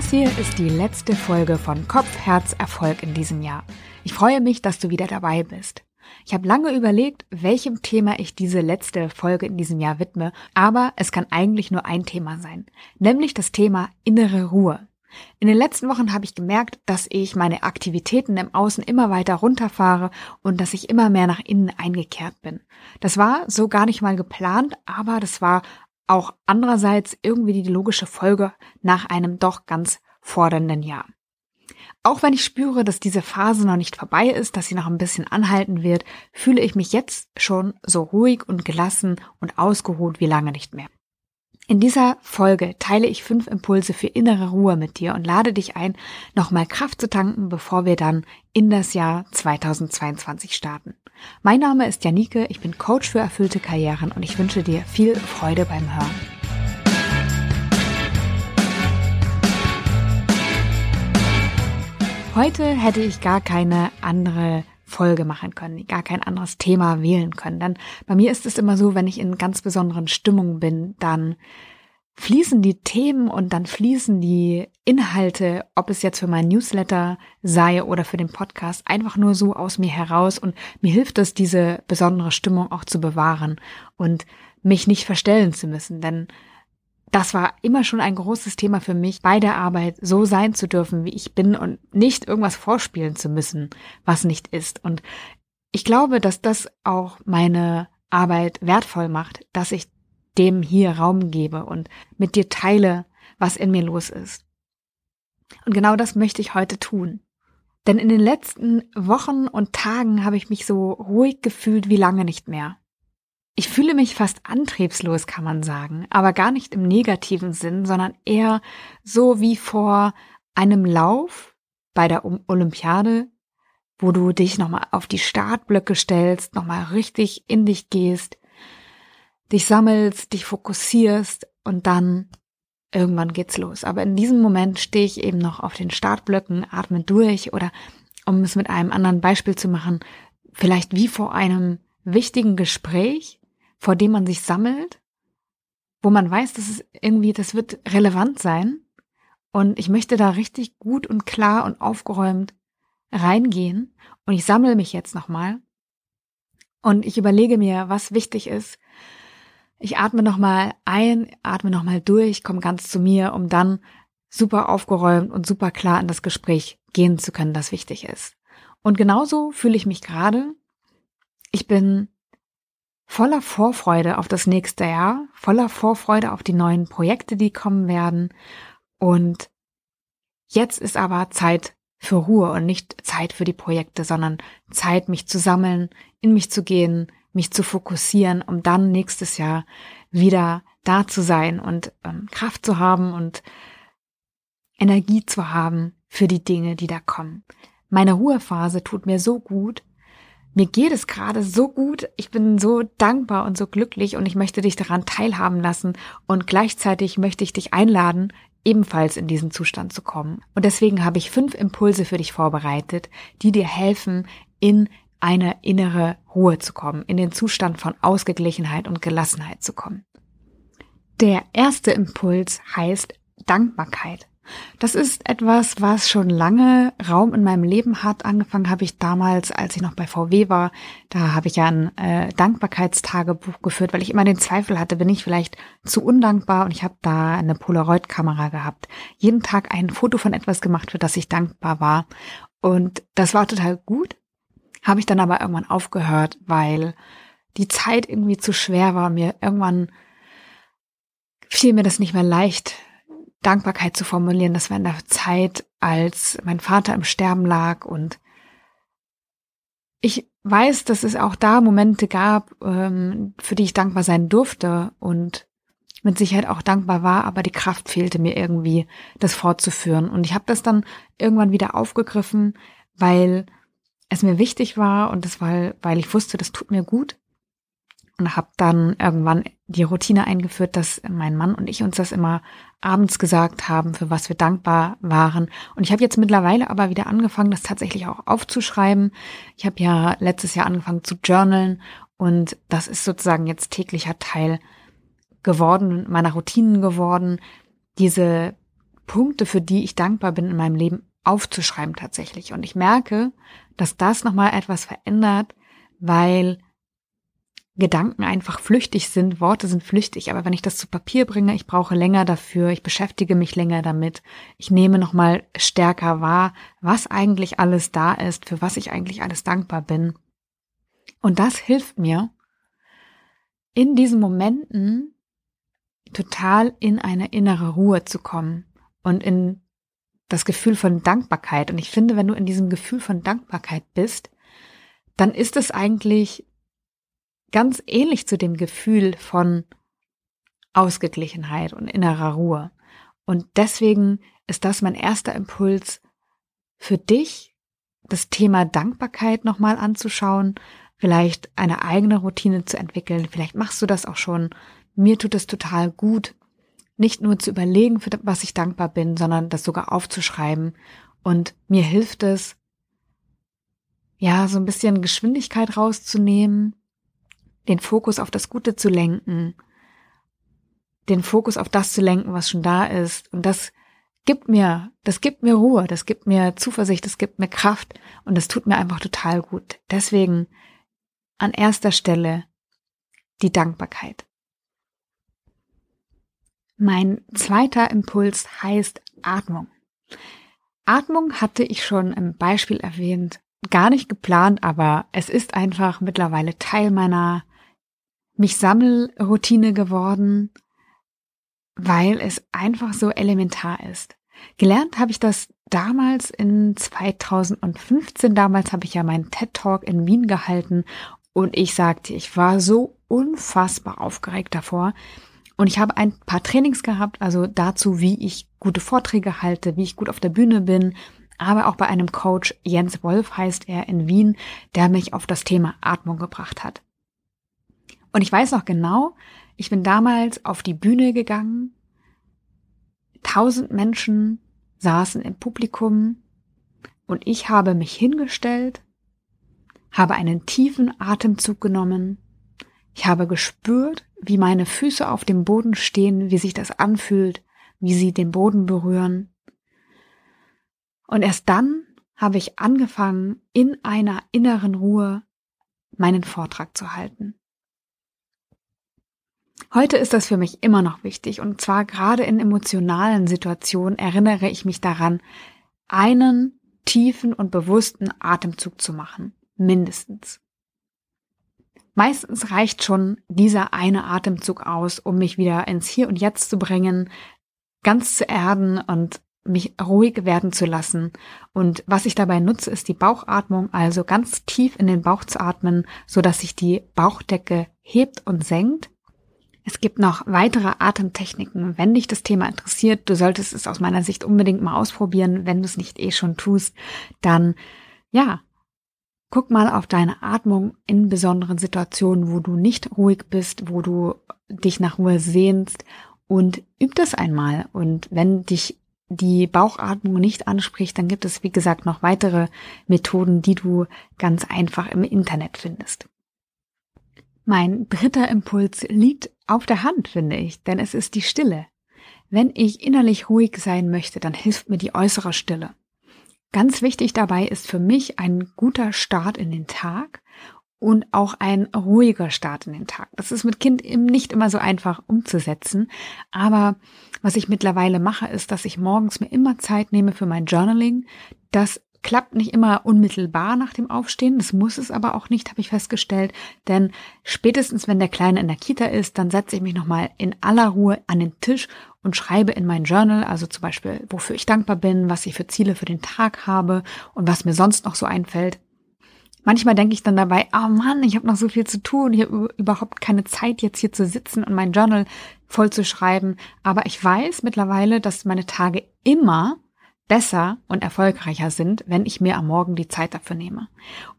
Das hier ist die letzte Folge von Kopf, Herz, Erfolg in diesem Jahr. Ich freue mich, dass du wieder dabei bist. Ich habe lange überlegt, welchem Thema ich diese letzte Folge in diesem Jahr widme, aber es kann eigentlich nur ein Thema sein, nämlich das Thema innere Ruhe. In den letzten Wochen habe ich gemerkt, dass ich meine Aktivitäten im Außen immer weiter runterfahre und dass ich immer mehr nach innen eingekehrt bin. Das war so gar nicht mal geplant, aber das war auch andererseits irgendwie die logische Folge nach einem doch ganz fordernden Jahr. Auch wenn ich spüre, dass diese Phase noch nicht vorbei ist, dass sie noch ein bisschen anhalten wird, fühle ich mich jetzt schon so ruhig und gelassen und ausgeruht wie lange nicht mehr. In dieser Folge teile ich fünf Impulse für innere Ruhe mit dir und lade dich ein, nochmal Kraft zu tanken, bevor wir dann in das Jahr 2022 starten. Mein Name ist Janike, ich bin Coach für erfüllte Karrieren und ich wünsche dir viel Freude beim Hören. Heute hätte ich gar keine andere Folge machen können, gar kein anderes Thema wählen können. Denn bei mir ist es immer so, wenn ich in ganz besonderen Stimmungen bin, dann fließen die Themen und dann fließen die Inhalte, ob es jetzt für mein Newsletter sei oder für den Podcast, einfach nur so aus mir heraus und mir hilft es, diese besondere Stimmung auch zu bewahren und mich nicht verstellen zu müssen, denn das war immer schon ein großes Thema für mich, bei der Arbeit so sein zu dürfen, wie ich bin und nicht irgendwas vorspielen zu müssen, was nicht ist. Und ich glaube, dass das auch meine Arbeit wertvoll macht, dass ich dem hier Raum gebe und mit dir teile, was in mir los ist. Und genau das möchte ich heute tun. Denn in den letzten Wochen und Tagen habe ich mich so ruhig gefühlt wie lange nicht mehr. Ich fühle mich fast antriebslos, kann man sagen, aber gar nicht im negativen Sinn, sondern eher so wie vor einem Lauf bei der Olympiade, wo du dich nochmal auf die Startblöcke stellst, nochmal richtig in dich gehst, dich sammelst, dich fokussierst und dann irgendwann geht's los. Aber in diesem Moment stehe ich eben noch auf den Startblöcken, atme durch oder um es mit einem anderen Beispiel zu machen, vielleicht wie vor einem wichtigen Gespräch, vor dem man sich sammelt, wo man weiß, dass es irgendwie, das wird relevant sein. Und ich möchte da richtig gut und klar und aufgeräumt reingehen. Und ich sammle mich jetzt nochmal. Und ich überlege mir, was wichtig ist. Ich atme nochmal ein, atme nochmal durch, komme ganz zu mir, um dann super aufgeräumt und super klar in das Gespräch gehen zu können, das wichtig ist. Und genauso fühle ich mich gerade. Ich bin voller Vorfreude auf das nächste Jahr, voller Vorfreude auf die neuen Projekte, die kommen werden. Und jetzt ist aber Zeit für Ruhe und nicht Zeit für die Projekte, sondern Zeit, mich zu sammeln, in mich zu gehen, mich zu fokussieren, um dann nächstes Jahr wieder da zu sein und ähm, Kraft zu haben und Energie zu haben für die Dinge, die da kommen. Meine Ruhephase tut mir so gut, mir geht es gerade so gut, ich bin so dankbar und so glücklich und ich möchte dich daran teilhaben lassen und gleichzeitig möchte ich dich einladen, ebenfalls in diesen Zustand zu kommen. Und deswegen habe ich fünf Impulse für dich vorbereitet, die dir helfen, in eine innere Ruhe zu kommen, in den Zustand von Ausgeglichenheit und Gelassenheit zu kommen. Der erste Impuls heißt Dankbarkeit. Das ist etwas, was schon lange Raum in meinem Leben hat. Angefangen habe ich damals, als ich noch bei VW war. Da habe ich ja ein äh, Dankbarkeitstagebuch geführt, weil ich immer den Zweifel hatte, bin ich vielleicht zu undankbar und ich habe da eine Polaroid-Kamera gehabt. Jeden Tag ein Foto von etwas gemacht, für das ich dankbar war. Und das war total gut. Habe ich dann aber irgendwann aufgehört, weil die Zeit irgendwie zu schwer war. Mir irgendwann fiel mir das nicht mehr leicht, Dankbarkeit zu formulieren. Das war in der Zeit, als mein Vater im Sterben lag und ich weiß, dass es auch da Momente gab, ähm, für die ich dankbar sein durfte und mit Sicherheit auch dankbar war, aber die Kraft fehlte mir irgendwie, das fortzuführen. Und ich habe das dann irgendwann wieder aufgegriffen, weil es mir wichtig war und das war, weil ich wusste, das tut mir gut und habe dann irgendwann die Routine eingeführt, dass mein Mann und ich uns das immer abends gesagt haben, für was wir dankbar waren. Und ich habe jetzt mittlerweile aber wieder angefangen, das tatsächlich auch aufzuschreiben. Ich habe ja letztes Jahr angefangen zu journalen und das ist sozusagen jetzt täglicher Teil geworden, meiner Routinen geworden, diese Punkte, für die ich dankbar bin in meinem Leben, aufzuschreiben tatsächlich. Und ich merke, dass das nochmal etwas verändert, weil Gedanken einfach flüchtig sind, Worte sind flüchtig, aber wenn ich das zu Papier bringe, ich brauche länger dafür, ich beschäftige mich länger damit, ich nehme nochmal stärker wahr, was eigentlich alles da ist, für was ich eigentlich alles dankbar bin. Und das hilft mir, in diesen Momenten total in eine innere Ruhe zu kommen und in das Gefühl von Dankbarkeit. Und ich finde, wenn du in diesem Gefühl von Dankbarkeit bist, dann ist es eigentlich ganz ähnlich zu dem Gefühl von Ausgeglichenheit und innerer Ruhe. Und deswegen ist das mein erster Impuls für dich, das Thema Dankbarkeit nochmal anzuschauen, vielleicht eine eigene Routine zu entwickeln. Vielleicht machst du das auch schon. Mir tut es total gut, nicht nur zu überlegen, für was ich dankbar bin, sondern das sogar aufzuschreiben. Und mir hilft es, ja, so ein bisschen Geschwindigkeit rauszunehmen, den Fokus auf das Gute zu lenken, den Fokus auf das zu lenken, was schon da ist. Und das gibt mir, das gibt mir Ruhe, das gibt mir Zuversicht, das gibt mir Kraft und das tut mir einfach total gut. Deswegen an erster Stelle die Dankbarkeit. Mein zweiter Impuls heißt Atmung. Atmung hatte ich schon im Beispiel erwähnt, gar nicht geplant, aber es ist einfach mittlerweile Teil meiner mich Sammelroutine geworden, weil es einfach so elementar ist. Gelernt habe ich das damals in 2015. Damals habe ich ja meinen TED Talk in Wien gehalten und ich sagte, ich war so unfassbar aufgeregt davor. Und ich habe ein paar Trainings gehabt, also dazu, wie ich gute Vorträge halte, wie ich gut auf der Bühne bin, aber auch bei einem Coach, Jens Wolf heißt er in Wien, der mich auf das Thema Atmung gebracht hat. Und ich weiß noch genau, ich bin damals auf die Bühne gegangen, tausend Menschen saßen im Publikum und ich habe mich hingestellt, habe einen tiefen Atemzug genommen, ich habe gespürt, wie meine Füße auf dem Boden stehen, wie sich das anfühlt, wie sie den Boden berühren. Und erst dann habe ich angefangen, in einer inneren Ruhe meinen Vortrag zu halten. Heute ist das für mich immer noch wichtig und zwar gerade in emotionalen Situationen erinnere ich mich daran, einen tiefen und bewussten Atemzug zu machen, mindestens. Meistens reicht schon dieser eine Atemzug aus, um mich wieder ins Hier und Jetzt zu bringen, ganz zu erden und mich ruhig werden zu lassen. Und was ich dabei nutze, ist die Bauchatmung, also ganz tief in den Bauch zu atmen, so dass sich die Bauchdecke hebt und senkt es gibt noch weitere Atemtechniken. Wenn dich das Thema interessiert, du solltest es aus meiner Sicht unbedingt mal ausprobieren. Wenn du es nicht eh schon tust, dann ja, guck mal auf deine Atmung in besonderen Situationen, wo du nicht ruhig bist, wo du dich nach Ruhe sehnst und üb das einmal. Und wenn dich die Bauchatmung nicht anspricht, dann gibt es, wie gesagt, noch weitere Methoden, die du ganz einfach im Internet findest. Mein dritter Impuls liegt auf der Hand, finde ich, denn es ist die Stille. Wenn ich innerlich ruhig sein möchte, dann hilft mir die äußere Stille. Ganz wichtig dabei ist für mich ein guter Start in den Tag und auch ein ruhiger Start in den Tag. Das ist mit Kind eben nicht immer so einfach umzusetzen, aber was ich mittlerweile mache, ist, dass ich morgens mir immer Zeit nehme für mein Journaling, das klappt nicht immer unmittelbar nach dem Aufstehen. Das muss es aber auch nicht, habe ich festgestellt. Denn spätestens, wenn der Kleine in der Kita ist, dann setze ich mich nochmal in aller Ruhe an den Tisch und schreibe in mein Journal, also zum Beispiel, wofür ich dankbar bin, was ich für Ziele für den Tag habe und was mir sonst noch so einfällt. Manchmal denke ich dann dabei, oh Mann, ich habe noch so viel zu tun, ich habe überhaupt keine Zeit jetzt hier zu sitzen und mein Journal voll zu schreiben. Aber ich weiß mittlerweile, dass meine Tage immer besser und erfolgreicher sind, wenn ich mir am Morgen die Zeit dafür nehme.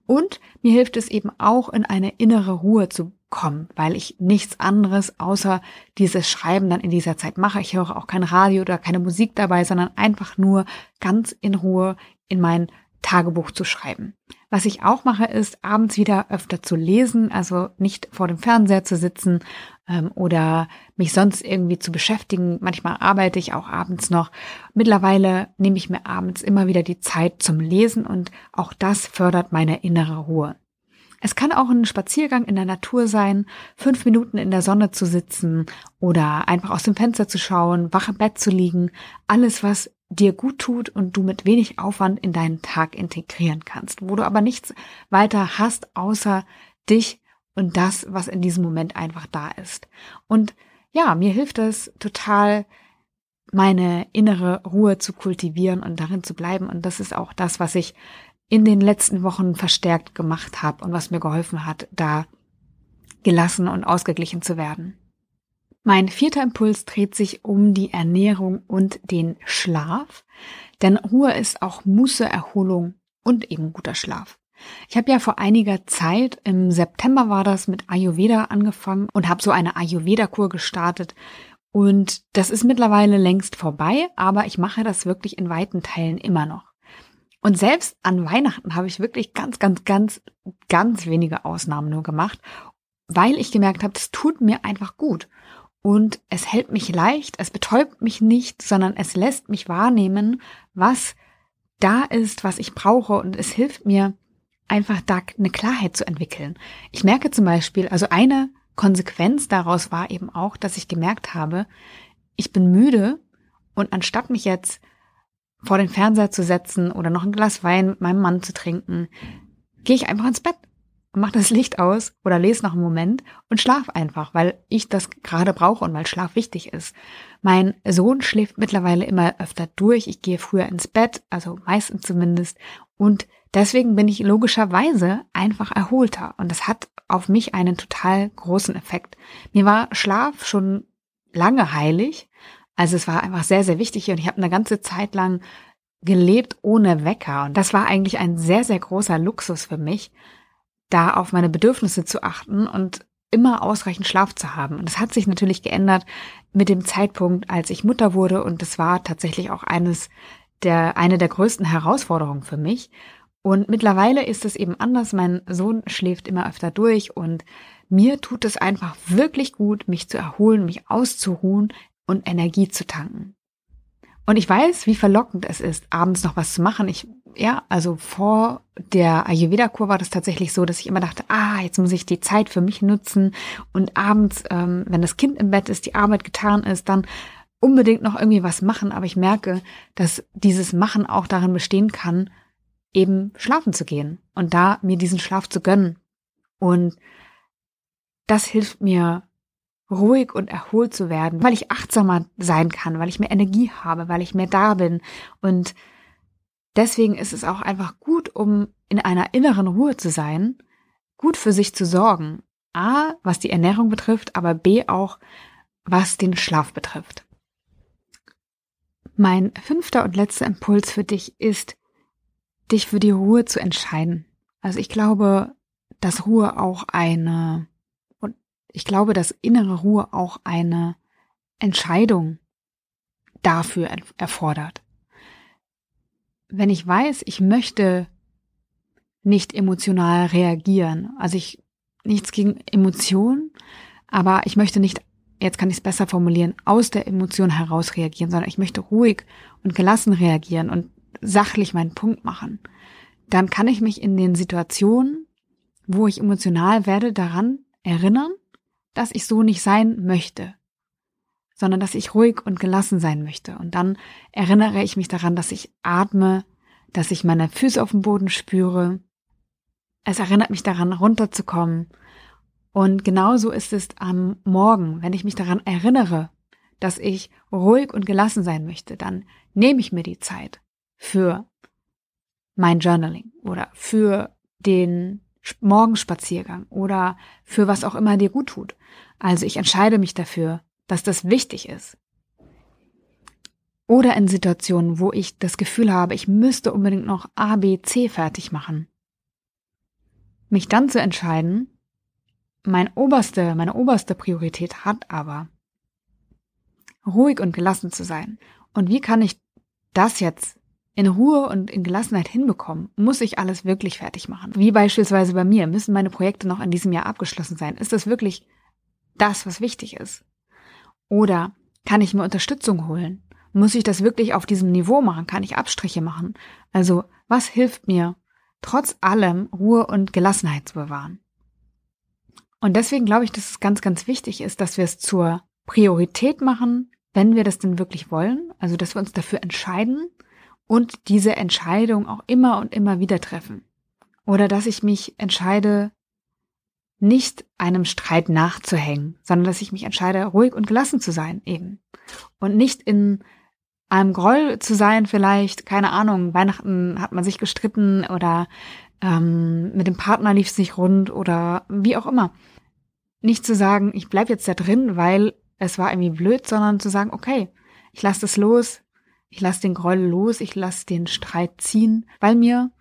Und mir hilft es eben auch in eine innere Ruhe zu kommen, weil ich nichts anderes außer dieses Schreiben dann in dieser Zeit mache. Ich höre auch kein Radio oder keine Musik dabei, sondern einfach nur ganz in Ruhe in mein Tagebuch zu schreiben. Was ich auch mache, ist abends wieder öfter zu lesen, also nicht vor dem Fernseher zu sitzen ähm, oder mich sonst irgendwie zu beschäftigen. Manchmal arbeite ich auch abends noch. Mittlerweile nehme ich mir abends immer wieder die Zeit zum Lesen und auch das fördert meine innere Ruhe. Es kann auch ein Spaziergang in der Natur sein, fünf Minuten in der Sonne zu sitzen oder einfach aus dem Fenster zu schauen, wach im Bett zu liegen. Alles, was dir gut tut und du mit wenig Aufwand in deinen Tag integrieren kannst, wo du aber nichts weiter hast, außer dich und das, was in diesem Moment einfach da ist. Und ja, mir hilft es total, meine innere Ruhe zu kultivieren und darin zu bleiben. Und das ist auch das, was ich in den letzten Wochen verstärkt gemacht habe und was mir geholfen hat, da gelassen und ausgeglichen zu werden. Mein vierter Impuls dreht sich um die Ernährung und den Schlaf, denn Ruhe ist auch Muße, Erholung und eben guter Schlaf. Ich habe ja vor einiger Zeit, im September war das, mit Ayurveda angefangen und habe so eine Ayurveda-Kur gestartet. Und das ist mittlerweile längst vorbei, aber ich mache das wirklich in weiten Teilen immer noch. Und selbst an Weihnachten habe ich wirklich ganz, ganz, ganz, ganz wenige Ausnahmen nur gemacht, weil ich gemerkt habe, das tut mir einfach gut. Und es hält mich leicht, es betäubt mich nicht, sondern es lässt mich wahrnehmen, was da ist, was ich brauche. Und es hilft mir einfach da eine Klarheit zu entwickeln. Ich merke zum Beispiel, also eine Konsequenz daraus war eben auch, dass ich gemerkt habe, ich bin müde und anstatt mich jetzt vor den Fernseher zu setzen oder noch ein Glas Wein mit meinem Mann zu trinken, gehe ich einfach ins Bett und mache das Licht aus oder lese noch einen Moment und schlaf einfach, weil ich das gerade brauche und weil Schlaf wichtig ist. Mein Sohn schläft mittlerweile immer öfter durch. Ich gehe früher ins Bett, also meistens zumindest. Und deswegen bin ich logischerweise einfach erholter. Und das hat auf mich einen total großen Effekt. Mir war Schlaf schon lange heilig, also es war einfach sehr, sehr wichtig und ich habe eine ganze Zeit lang gelebt ohne Wecker. Und das war eigentlich ein sehr, sehr großer Luxus für mich, da auf meine Bedürfnisse zu achten und immer ausreichend Schlaf zu haben. Und das hat sich natürlich geändert mit dem Zeitpunkt, als ich Mutter wurde. Und das war tatsächlich auch eines der, eine der größten Herausforderungen für mich. Und mittlerweile ist es eben anders. Mein Sohn schläft immer öfter durch und mir tut es einfach wirklich gut, mich zu erholen, mich auszuruhen, und Energie zu tanken. Und ich weiß, wie verlockend es ist, abends noch was zu machen. Ich, ja, also vor der Ayurveda-Kur war das tatsächlich so, dass ich immer dachte, ah, jetzt muss ich die Zeit für mich nutzen und abends, ähm, wenn das Kind im Bett ist, die Arbeit getan ist, dann unbedingt noch irgendwie was machen. Aber ich merke, dass dieses Machen auch darin bestehen kann, eben schlafen zu gehen und da mir diesen Schlaf zu gönnen. Und das hilft mir ruhig und erholt zu werden, weil ich achtsamer sein kann, weil ich mehr Energie habe, weil ich mehr da bin. Und deswegen ist es auch einfach gut, um in einer inneren Ruhe zu sein, gut für sich zu sorgen. A, was die Ernährung betrifft, aber B auch, was den Schlaf betrifft. Mein fünfter und letzter Impuls für dich ist, dich für die Ruhe zu entscheiden. Also ich glaube, dass Ruhe auch eine ich glaube, dass innere Ruhe auch eine Entscheidung dafür erfordert. Wenn ich weiß, ich möchte nicht emotional reagieren, also ich nichts gegen Emotionen, aber ich möchte nicht, jetzt kann ich es besser formulieren, aus der Emotion heraus reagieren, sondern ich möchte ruhig und gelassen reagieren und sachlich meinen Punkt machen, dann kann ich mich in den Situationen, wo ich emotional werde, daran erinnern, dass ich so nicht sein möchte, sondern dass ich ruhig und gelassen sein möchte. Und dann erinnere ich mich daran, dass ich atme, dass ich meine Füße auf dem Boden spüre. Es erinnert mich daran, runterzukommen. Und genauso ist es am Morgen, wenn ich mich daran erinnere, dass ich ruhig und gelassen sein möchte, dann nehme ich mir die Zeit für mein Journaling oder für den Morgenspaziergang oder für was auch immer dir gut tut. Also ich entscheide mich dafür, dass das wichtig ist. Oder in Situationen, wo ich das Gefühl habe, ich müsste unbedingt noch A, B, C fertig machen. Mich dann zu entscheiden, mein oberste, meine oberste Priorität hat aber, ruhig und gelassen zu sein. Und wie kann ich das jetzt in Ruhe und in Gelassenheit hinbekommen, muss ich alles wirklich fertig machen. Wie beispielsweise bei mir, müssen meine Projekte noch in diesem Jahr abgeschlossen sein. Ist das wirklich das, was wichtig ist? Oder kann ich mir Unterstützung holen? Muss ich das wirklich auf diesem Niveau machen? Kann ich Abstriche machen? Also, was hilft mir, trotz allem Ruhe und Gelassenheit zu bewahren? Und deswegen glaube ich, dass es ganz, ganz wichtig ist, dass wir es zur Priorität machen, wenn wir das denn wirklich wollen. Also, dass wir uns dafür entscheiden und diese Entscheidung auch immer und immer wieder treffen. Oder dass ich mich entscheide, nicht einem Streit nachzuhängen, sondern dass ich mich entscheide, ruhig und gelassen zu sein eben. Und nicht in einem Groll zu sein, vielleicht, keine Ahnung, Weihnachten hat man sich gestritten oder ähm, mit dem Partner lief es nicht rund oder wie auch immer. Nicht zu sagen, ich bleib jetzt da drin, weil es war irgendwie blöd, sondern zu sagen, okay, ich lasse das los, ich lasse den Groll los, ich lasse den Streit ziehen, weil mir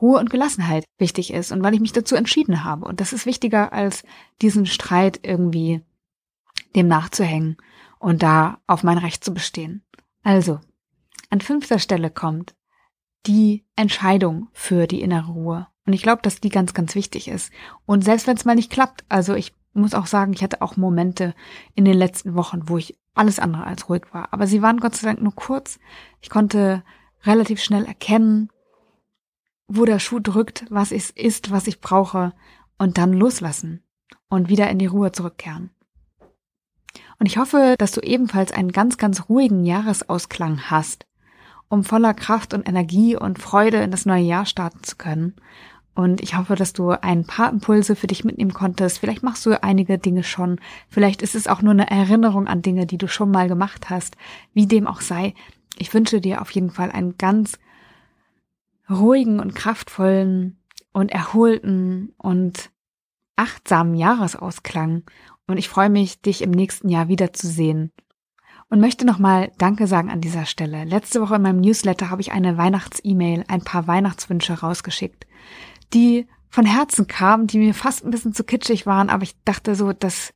Ruhe und Gelassenheit wichtig ist und weil ich mich dazu entschieden habe. Und das ist wichtiger, als diesen Streit irgendwie dem nachzuhängen und da auf mein Recht zu bestehen. Also, an fünfter Stelle kommt die Entscheidung für die innere Ruhe. Und ich glaube, dass die ganz, ganz wichtig ist. Und selbst wenn es mal nicht klappt, also ich muss auch sagen, ich hatte auch Momente in den letzten Wochen, wo ich alles andere als ruhig war. Aber sie waren Gott sei Dank nur kurz. Ich konnte relativ schnell erkennen, wo der Schuh drückt, was es ist, was ich brauche und dann loslassen und wieder in die Ruhe zurückkehren. Und ich hoffe, dass du ebenfalls einen ganz, ganz ruhigen Jahresausklang hast, um voller Kraft und Energie und Freude in das neue Jahr starten zu können. Und ich hoffe, dass du ein paar Impulse für dich mitnehmen konntest. Vielleicht machst du einige Dinge schon. Vielleicht ist es auch nur eine Erinnerung an Dinge, die du schon mal gemacht hast. Wie dem auch sei. Ich wünsche dir auf jeden Fall einen ganz ruhigen und kraftvollen und erholten und achtsamen Jahresausklang. Und ich freue mich, dich im nächsten Jahr wiederzusehen. Und möchte nochmal Danke sagen an dieser Stelle. Letzte Woche in meinem Newsletter habe ich eine Weihnachts-E-Mail, ein paar Weihnachtswünsche rausgeschickt, die von Herzen kamen, die mir fast ein bisschen zu kitschig waren, aber ich dachte so, das,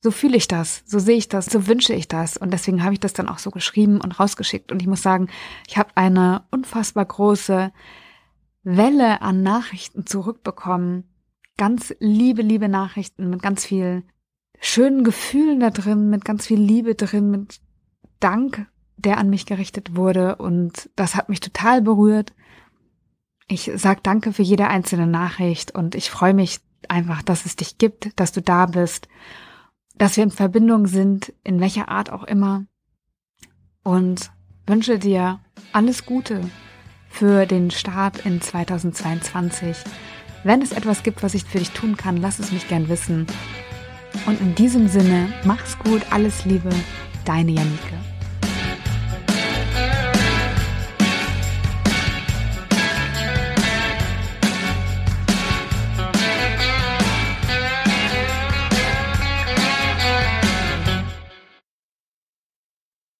so fühle ich das, so sehe ich das, so wünsche ich das. Und deswegen habe ich das dann auch so geschrieben und rausgeschickt. Und ich muss sagen, ich habe eine unfassbar große Welle an Nachrichten zurückbekommen. Ganz liebe, liebe Nachrichten mit ganz viel schönen Gefühlen da drin, mit ganz viel Liebe drin, mit Dank, der an mich gerichtet wurde. Und das hat mich total berührt. Ich sag danke für jede einzelne Nachricht und ich freue mich einfach, dass es dich gibt, dass du da bist dass wir in Verbindung sind, in welcher Art auch immer. Und wünsche dir alles Gute für den Start in 2022. Wenn es etwas gibt, was ich für dich tun kann, lass es mich gern wissen. Und in diesem Sinne, mach's gut, alles Liebe, deine Janike.